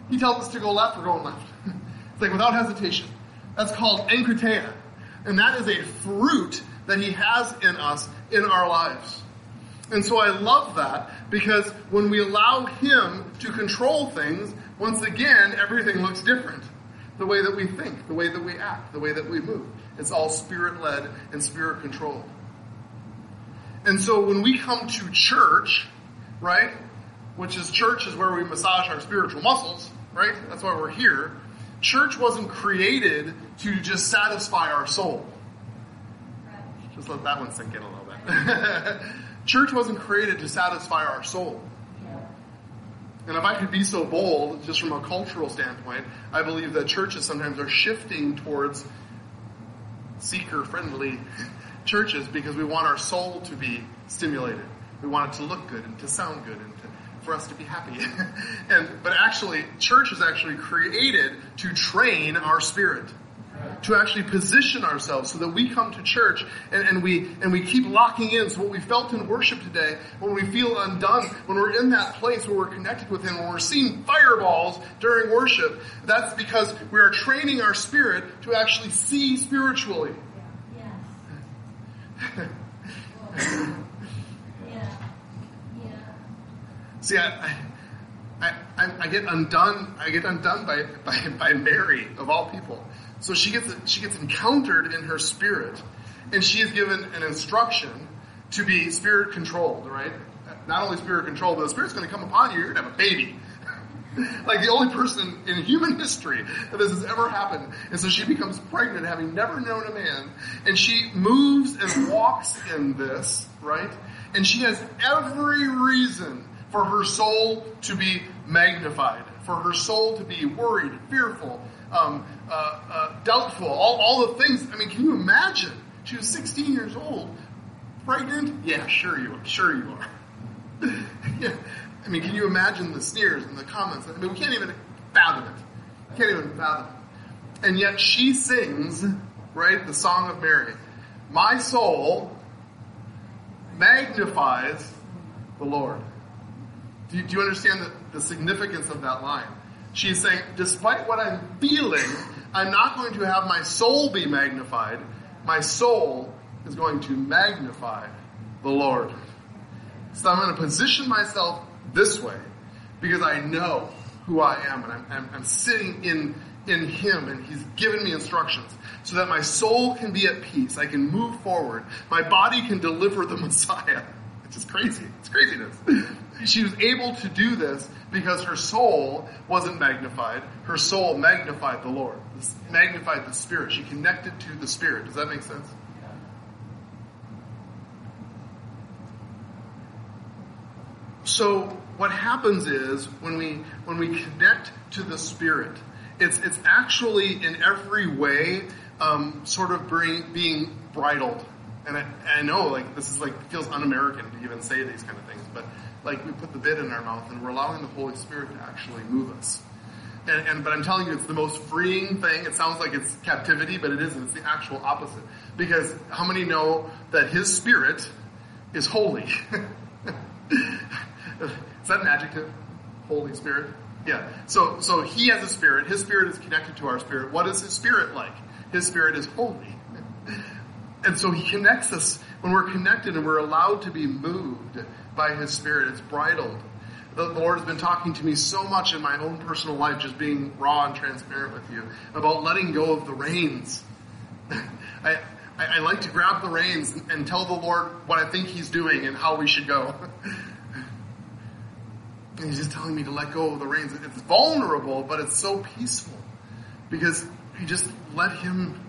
He tells us to go left, we're going left. it's like without hesitation. That's called enkriteia. And that is a fruit that he has in us in our lives. And so I love that because when we allow him to control things, once again, everything looks different. The way that we think, the way that we act, the way that we move. It's all spirit led and spirit controlled. And so when we come to church, right, which is church is where we massage our spiritual muscles, right? That's why we're here. Church wasn't created to just satisfy our soul. Just let that one sink in a little bit. church wasn't created to satisfy our soul. And if I could be so bold, just from a cultural standpoint, I believe that churches sometimes are shifting towards seeker friendly churches because we want our soul to be stimulated. We want it to look good and to sound good and to, for us to be happy. and but actually, church is actually created to train our spirit to actually position ourselves so that we come to church and, and, we and we keep locking in. So what we felt in worship today, when we feel undone, when we're in that place where we're connected with Him, when we're seeing fireballs during worship, that's because we are training our spirit to actually see spiritually. Yes. yeah. Yeah. See, I, I, I, I get undone. I get undone by, by, by Mary of all people. So she gets she gets encountered in her spirit, and she is given an instruction to be spirit controlled. Right? Not only spirit controlled, but the spirit's going to come upon you. You're going to have a baby. like the only person in human history that this has ever happened. And so she becomes pregnant, having never known a man, and she moves and walks in this, right? And she has every reason for her soul to be magnified, for her soul to be worried, fearful, um, uh, uh, doubtful, all, all the things. I mean, can you imagine? She was 16 years old, pregnant. Yeah, sure you are. Sure you are. yeah. I mean, can you imagine the sneers and the comments? I mean, we can't even fathom it. Can't even fathom it. And yet she sings, right, the Song of Mary. My soul magnifies the Lord. Do you, do you understand the, the significance of that line? She's saying, despite what I'm feeling, I'm not going to have my soul be magnified. My soul is going to magnify the Lord. So I'm going to position myself this way because I know who I am and I'm, I'm, I'm sitting in, in Him and He's given me instructions so that my soul can be at peace. I can move forward. My body can deliver the Messiah. It's just crazy. It's craziness. She was able to do this because her soul wasn't magnified. Her soul magnified the Lord, magnified the Spirit. She connected to the Spirit. Does that make sense? So what happens is when we when we connect to the Spirit, it's it's actually in every way um, sort of bring, being bridled. And I, I know like this is like feels un-American to even say these kind of things, but like we put the bit in our mouth and we're allowing the Holy Spirit to actually move us. And, and, but I'm telling you, it's the most freeing thing. It sounds like it's captivity, but it isn't. It's the actual opposite. Because how many know that His Spirit is holy? Is that an adjective? Holy Spirit? Yeah. So, so He has a spirit. His spirit is connected to our spirit. What is His spirit like? His spirit is holy. And so He connects us when we're connected and we're allowed to be moved by His Spirit. It's bridled. The Lord has been talking to me so much in my own personal life, just being raw and transparent with you, about letting go of the reins. I, I, I like to grab the reins and tell the Lord what I think He's doing and how we should go. and He's just telling me to let go of the reins. It's vulnerable, but it's so peaceful because you just let Him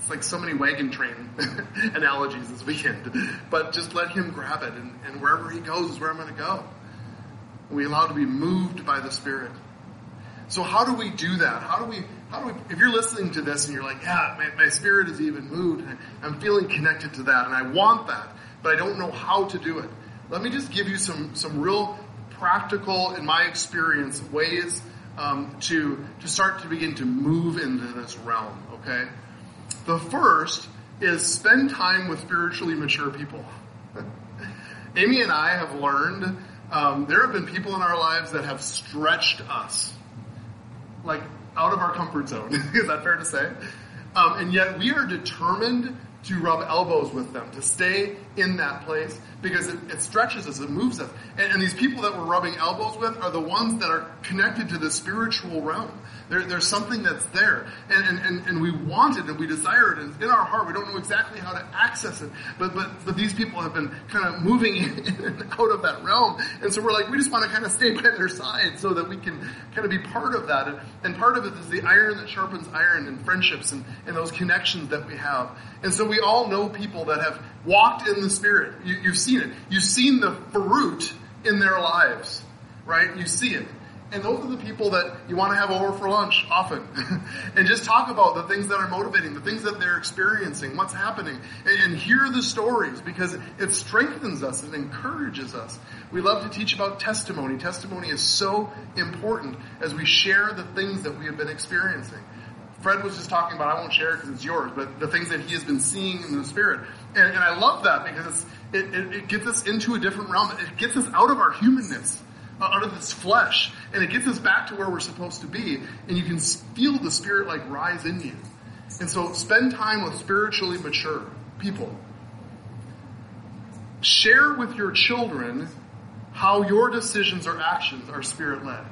it's like so many wagon train analogies this weekend. But just let him grab it, and, and wherever he goes is where I'm going to go. we allow to be moved by the Spirit. So how do we do that? How do we, how do we, if you're listening to this and you're like, yeah, my, my spirit is even moved, I'm feeling connected to that, and I want that, but I don't know how to do it. Let me just give you some, some real practical, in my experience, ways um, to, to start to begin to move into this realm, okay? The first is spend time with spiritually mature people. Amy and I have learned um, there have been people in our lives that have stretched us, like out of our comfort zone. is that fair to say? Um, and yet we are determined to rub elbows with them, to stay in that place because it, it stretches us, it moves us. And, and, these people that we're rubbing elbows with are the ones that are connected to the spiritual realm. There, there's something that's there. And, and, and, we want it and we desire it. And in our heart, we don't know exactly how to access it. But, but, but these people have been kind of moving in and out of that realm. And so we're like, we just want to kind of stay by their side so that we can kind of be part of that. And, and part of it is the iron that sharpens iron and friendships and, and those connections that we have. And so we all know people that have walked in the Spirit. You, have seen it. You've seen the fruit in their lives, right? You see it. And those are the people that you want to have over for lunch often. and just talk about the things that are motivating, the things that they're experiencing, what's happening, and, and, hear the stories because it strengthens us and encourages us. We love to teach about testimony. Testimony is so important as we share the things that we have been experiencing. Fred was just talking about, I won't share it because it's yours, but the things that he has been seeing in the Spirit. And, and I love that because it, it, it gets us into a different realm. It gets us out of our humanness uh, out of this flesh, and it gets us back to where we're supposed to be, and you can feel the Spirit like rise in you. And so spend time with spiritually mature people. Share with your children how your decisions or actions are Spirit led.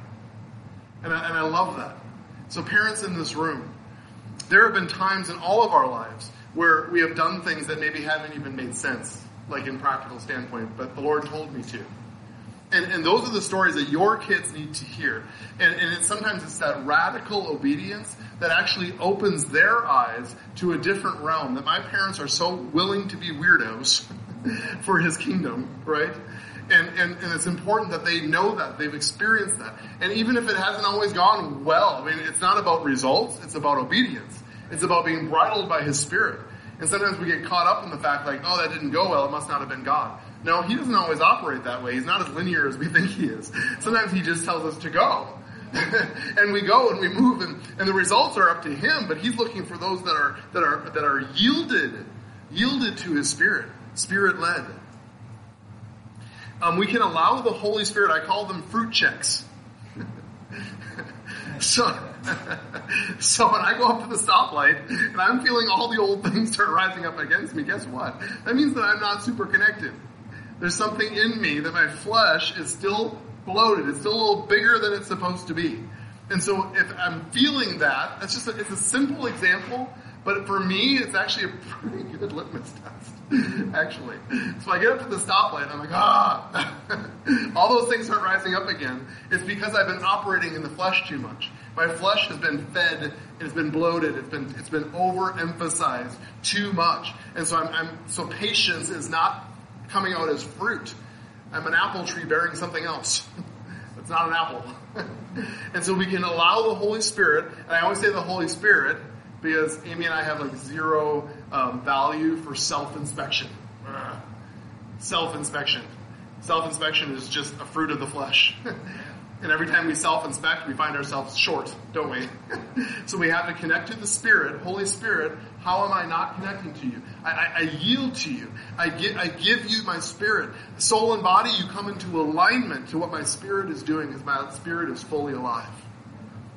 And and I love that. So parents in this room, there have been times in all of our lives where we have done things that maybe haven't even made sense, like in practical standpoint, but the Lord told me to. And, and those are the stories that your kids need to hear. And, and sometimes it's that radical obedience that actually opens their eyes to a different realm. That my parents are so willing to be weirdos for his kingdom, right? And, and, and it's important that they know that, they've experienced that. And even if it hasn't always gone well, I mean, it's not about results, it's about obedience. It's about being bridled by his spirit. And sometimes we get caught up in the fact like, oh, that didn't go well, it must not have been God. No, he doesn't always operate that way. He's not as linear as we think he is. Sometimes he just tells us to go. and we go and we move and, and the results are up to him, but he's looking for those that are that are that are yielded, yielded to his spirit, spirit led. Um, we can allow the Holy Spirit, I call them fruit checks. So, so when I go up to the stoplight and I'm feeling all the old things start rising up against me, guess what? That means that I'm not super connected. There's something in me that my flesh is still bloated. It's still a little bigger than it's supposed to be. And so if I'm feeling that, that's just a, it's a simple example, but for me, it's actually a pretty good litmus test. actually. So I get up to the stoplight I'm like, ah! All those things start rising up again. It's because I've been operating in the flesh too much. My flesh has been fed, it's been bloated, it's been, it's been overemphasized too much. And so I'm, I'm so patience is not coming out as fruit. I'm an apple tree bearing something else. it's not an apple. and so we can allow the Holy Spirit, and I always say the Holy Spirit because Amy and I have like zero um, value for self-inspection. Self-inspection. Self-inspection is just a fruit of the flesh. And every time we self-inspect, we find ourselves short, don't we? so we have to connect to the Spirit, Holy Spirit. How am I not connecting to you? I, I, I yield to you. I, get, I give you my spirit. Soul and body, you come into alignment to what my spirit is doing because my spirit is fully alive.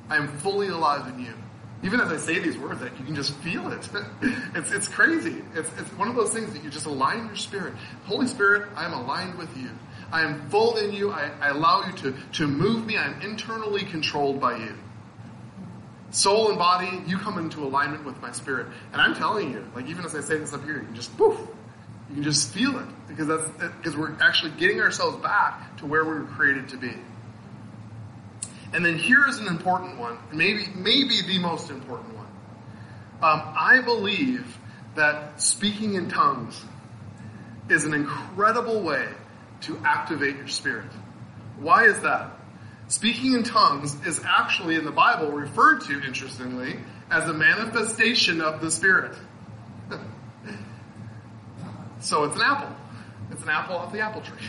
I am fully alive in you. Even as I say these words, like, you can just feel it. it's, it's crazy. It's, it's one of those things that you just align your spirit. Holy Spirit, I am aligned with you. I am full in you. I, I allow you to, to move me. I'm internally controlled by you. Soul and body, you come into alignment with my spirit. And I'm telling you, like even as I say this up here, you can just poof. You can just feel it because that's because we're actually getting ourselves back to where we were created to be. And then here is an important one, maybe maybe the most important one. Um, I believe that speaking in tongues is an incredible way to activate your spirit. Why is that? Speaking in tongues is actually in the Bible referred to, interestingly, as a manifestation of the Spirit. so it's an apple. It's an apple off the apple tree.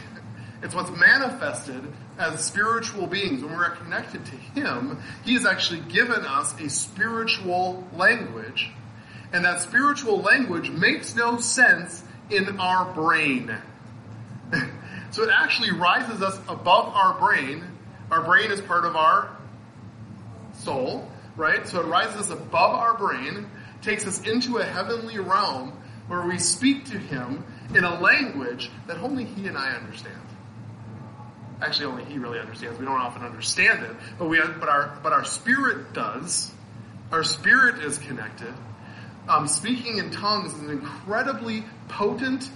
It's what's manifested as spiritual beings. When we're connected to Him, He has actually given us a spiritual language. And that spiritual language makes no sense in our brain. So it actually rises us above our brain. Our brain is part of our soul, right? So it rises us above our brain, takes us into a heavenly realm where we speak to Him in a language that only He and I understand. Actually, only He really understands. We don't often understand it, but we, but our, but our spirit does. Our spirit is connected. Um, speaking in tongues is an incredibly potent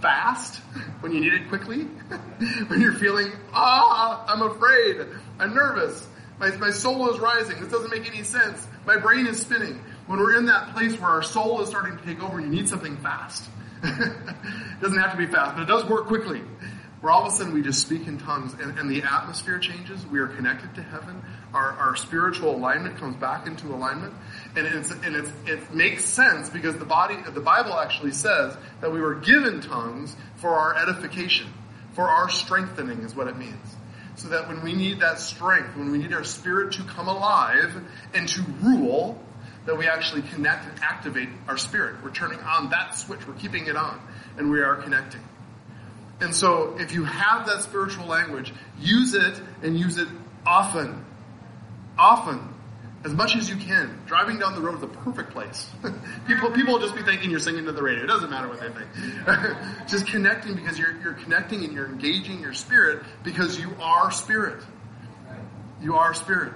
fast when you need it quickly, when you're feeling, ah, I'm afraid, I'm nervous, my, my soul is rising, this doesn't make any sense, my brain is spinning. When we're in that place where our soul is starting to take over, you need something fast. it doesn't have to be fast, but it does work quickly. Where all of a sudden we just speak in tongues and, and the atmosphere changes. We are connected to heaven. Our, our spiritual alignment comes back into alignment. And, it's, and it's, it makes sense because the body, the Bible actually says that we were given tongues for our edification, for our strengthening is what it means. So that when we need that strength, when we need our spirit to come alive and to rule, that we actually connect and activate our spirit. We're turning on that switch. We're keeping it on and we are connecting. And so if you have that spiritual language, use it and use it often. Often. As much as you can. Driving down the road is the perfect place. people, people will just be thinking you're singing to the radio. It doesn't matter what they think. just connecting because you're, you're connecting and you're engaging your spirit because you are spirit. You are spirit.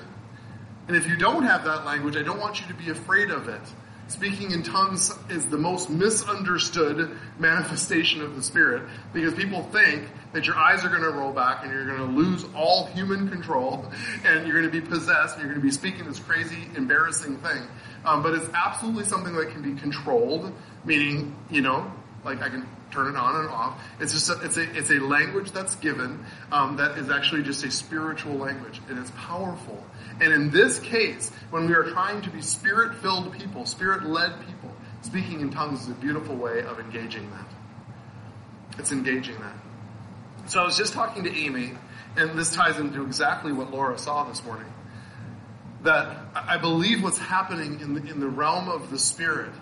And if you don't have that language, I don't want you to be afraid of it. Speaking in tongues is the most misunderstood manifestation of the Spirit because people think that your eyes are going to roll back and you're going to lose all human control and you're going to be possessed and you're going to be speaking this crazy, embarrassing thing. Um, but it's absolutely something that can be controlled, meaning, you know, like I can turn it on and off. It's just a, it's a it's a language that's given um, that is actually just a spiritual language and it's powerful. And in this case, when we are trying to be spirit filled people, spirit led people, speaking in tongues is a beautiful way of engaging that. It's engaging that. So I was just talking to Amy, and this ties into exactly what Laura saw this morning. That I believe what's happening in the, in the realm of the spirit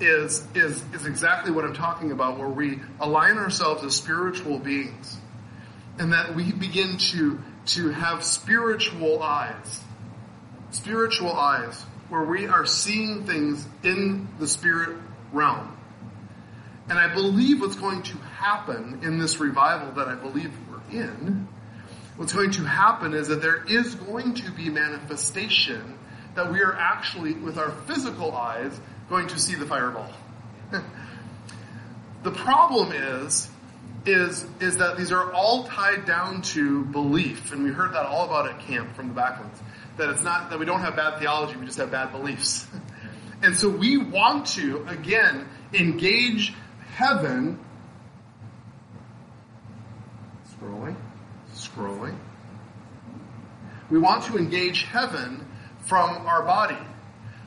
is, is, is exactly what I'm talking about, where we align ourselves as spiritual beings. And that we begin to to have spiritual eyes. Spiritual eyes, where we are seeing things in the spirit realm. And I believe what's going to happen in this revival that I believe we're in, what's going to happen is that there is going to be manifestation that we are actually, with our physical eyes, going to see the fireball. the problem is is, is that these are all tied down to belief. And we heard that all about at camp from the Backlunds. That it's not, that we don't have bad theology, we just have bad beliefs. and so we want to, again, engage heaven. Scrolling, scrolling. We want to engage heaven from our body.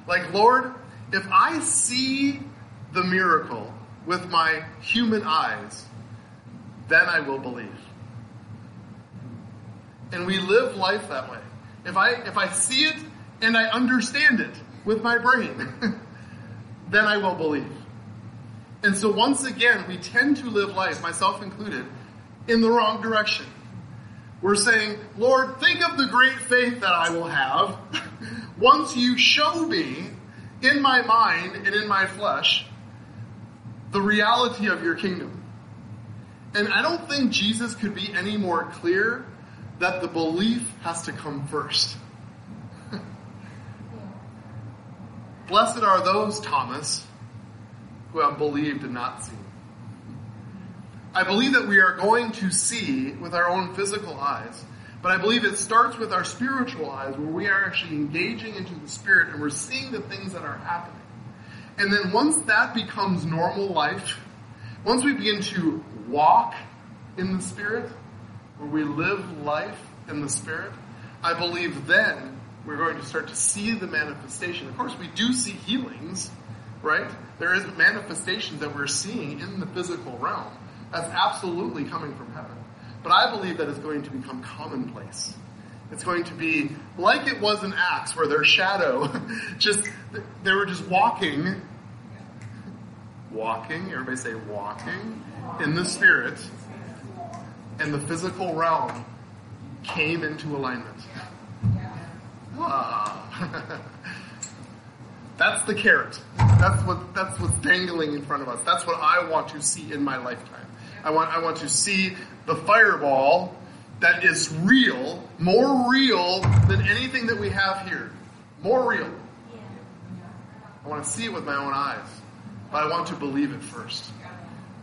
Like, Lord, if I see the miracle with my human eyes, then I will believe. And we live life that way. If I, if I see it and I understand it with my brain, then I will believe. And so once again, we tend to live life, myself included, in the wrong direction. We're saying, Lord, think of the great faith that I will have once you show me in my mind and in my flesh the reality of your kingdom. And I don't think Jesus could be any more clear that the belief has to come first. Blessed are those, Thomas, who have believed and not seen. I believe that we are going to see with our own physical eyes, but I believe it starts with our spiritual eyes where we are actually engaging into the spirit and we're seeing the things that are happening. And then once that becomes normal life, once we begin to walk in the Spirit, where we live life in the Spirit, I believe then we're going to start to see the manifestation. Of course, we do see healings, right? There is manifestations that we're seeing in the physical realm. That's absolutely coming from heaven. But I believe that it's going to become commonplace. It's going to be like it was in Acts, where their shadow just, they were just walking, walking, everybody say walking, in the spirit and the physical realm came into alignment. Ah. that's the carrot. That's what that's what's dangling in front of us. That's what I want to see in my lifetime. I want I want to see the fireball that is real, more real than anything that we have here. More real. I want to see it with my own eyes. But I want to believe it first.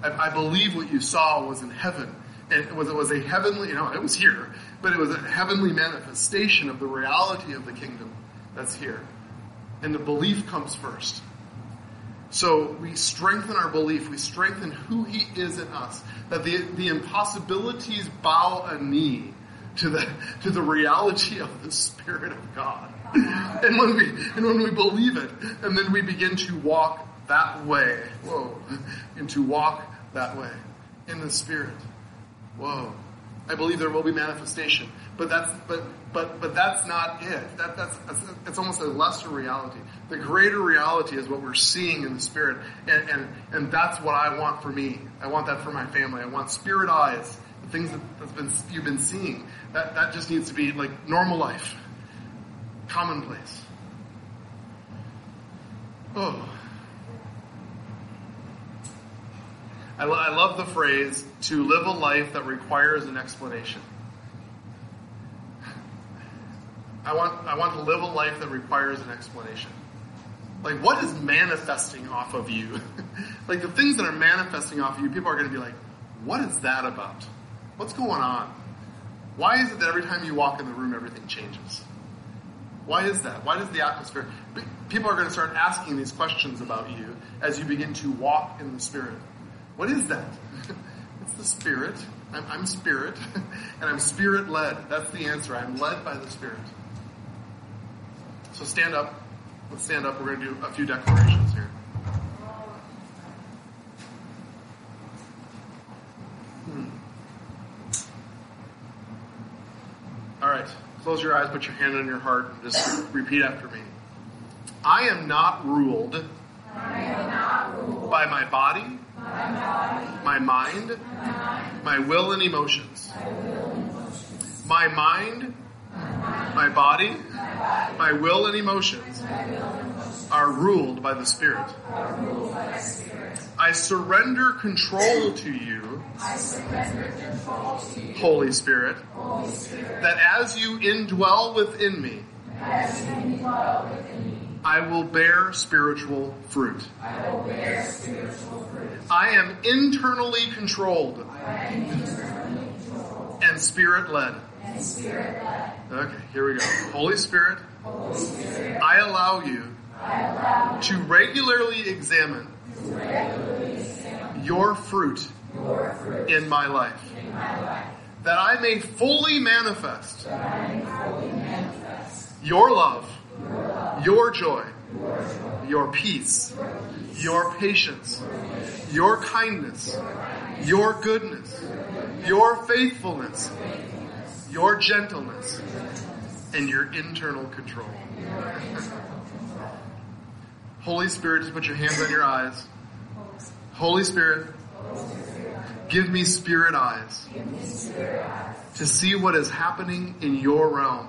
I, I believe what you saw was in heaven. And it was, it was a heavenly, you know, it was here, but it was a heavenly manifestation of the reality of the kingdom that's here. And the belief comes first. So we strengthen our belief. We strengthen who He is in us. That the, the impossibilities bow a knee to the, to the reality of the Spirit of God. And when we, and when we believe it, and then we begin to walk that way. Whoa. And to walk that way in the Spirit. Whoa. I believe there will be manifestation. But that's, but, but, but that's not it. That, that's, that's, it's almost a lesser reality. The greater reality is what we're seeing in the Spirit. And, and, and that's what I want for me. I want that for my family. I want spirit eyes. The things that, that's been, you've been seeing. That, that just needs to be like normal life. Commonplace. Oh. I, lo- I love the phrase, to live a life that requires an explanation. I want, I want to live a life that requires an explanation. Like, what is manifesting off of you? like, the things that are manifesting off of you, people are going to be like, what is that about? What's going on? Why is it that every time you walk in the room, everything changes? Why is that? Why does the atmosphere? People are going to start asking these questions about you as you begin to walk in the Spirit. What is that? it's the Spirit. I'm, I'm Spirit, and I'm Spirit led. That's the answer. I'm led by the Spirit. So stand up. Let's stand up. We're going to do a few declarations here. Hmm. All right. Close your eyes, put your hand on your heart, and just repeat after me. I am not ruled, am not ruled by my body, by my body, my mind, my mind, my will and emotions. my will and emotions. My mind, my body, my will and emotions are ruled by the Spirit. I surrender control to you, Holy Spirit, that as you indwell within me. I will bear spiritual fruit. I am internally controlled and spirit led. And spirit led. Okay, here we go. Holy Spirit, Holy Spirit, I allow you I allow to regularly examine to regularly examine your fruit your fruit in my life, in my life, that I may fully manifest that I may fully manifest your love, your love, your joy, your joy, your peace, your peace, your patience, your patience, your kindness, your kindness, your goodness, your faithfulness, faithfulness, your gentleness, and your internal control. Holy Spirit, just put your hands on your eyes. Holy Spirit, give me spirit eyes to see what is happening in your realm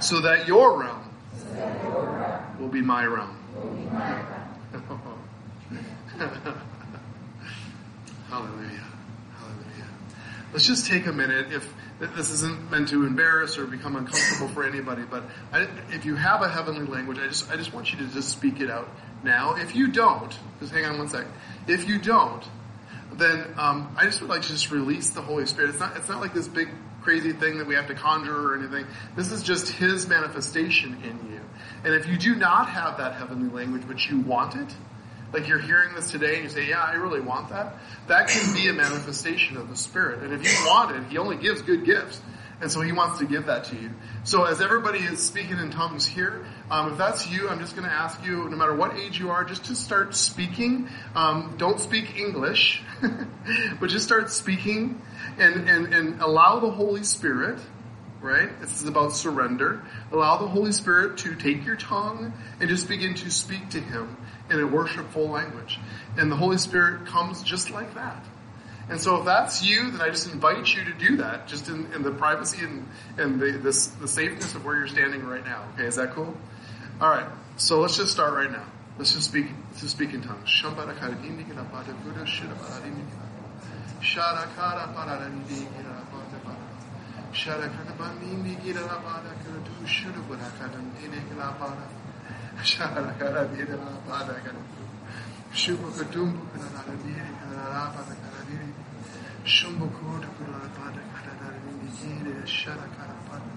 so that your realm will be my realm. Hallelujah. Let's just take a minute. If this isn't meant to embarrass or become uncomfortable for anybody, but I, if you have a heavenly language, I just I just want you to just speak it out now. If you don't, just hang on one second. If you don't, then um, I just would like to just release the Holy Spirit. It's not it's not like this big crazy thing that we have to conjure or anything. This is just His manifestation in you. And if you do not have that heavenly language, but you want it, like you're hearing this today and you say, yeah, I really want that, that can be a manifestation of the Spirit. And if you want it, He only gives good gifts. And so He wants to give that to you. So as everybody is speaking in tongues here, um, if that's you, I'm just going to ask you, no matter what age you are, just to start speaking. Um, don't speak English, but just start speaking and, and, and allow the Holy Spirit right? This is about surrender. Allow the Holy Spirit to take your tongue and just begin to speak to Him in a worshipful language. And the Holy Spirit comes just like that. And so if that's you, then I just invite you to do that, just in, in the privacy and, and the, this, the safeness of where you're standing right now. Okay, is that cool? All right, so let's just start right now. Let's just speak, let's just speak in tongues. Shabakada, diri la pada kara. Shubhu kutumbu kara nara diri kara la pada kara diri. Shumbu kudu kara la pada kara nara diri diri shara kara pada.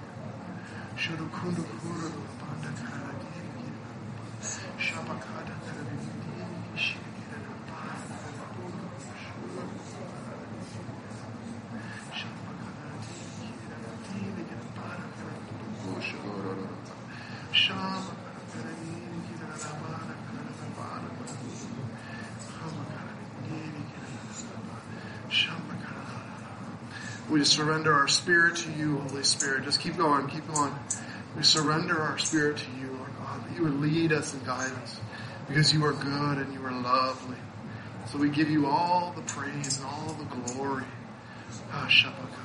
Shuru kundu kuru la pada kara diri kara. Shapa kara nara diri diri shira. We surrender our spirit to you, Holy Spirit. Just keep going, keep going. We surrender our spirit to you, Lord God, that you would lead us and guide us because you are good and you are lovely. So we give you all the praise and all the glory. Ah, Shabbat.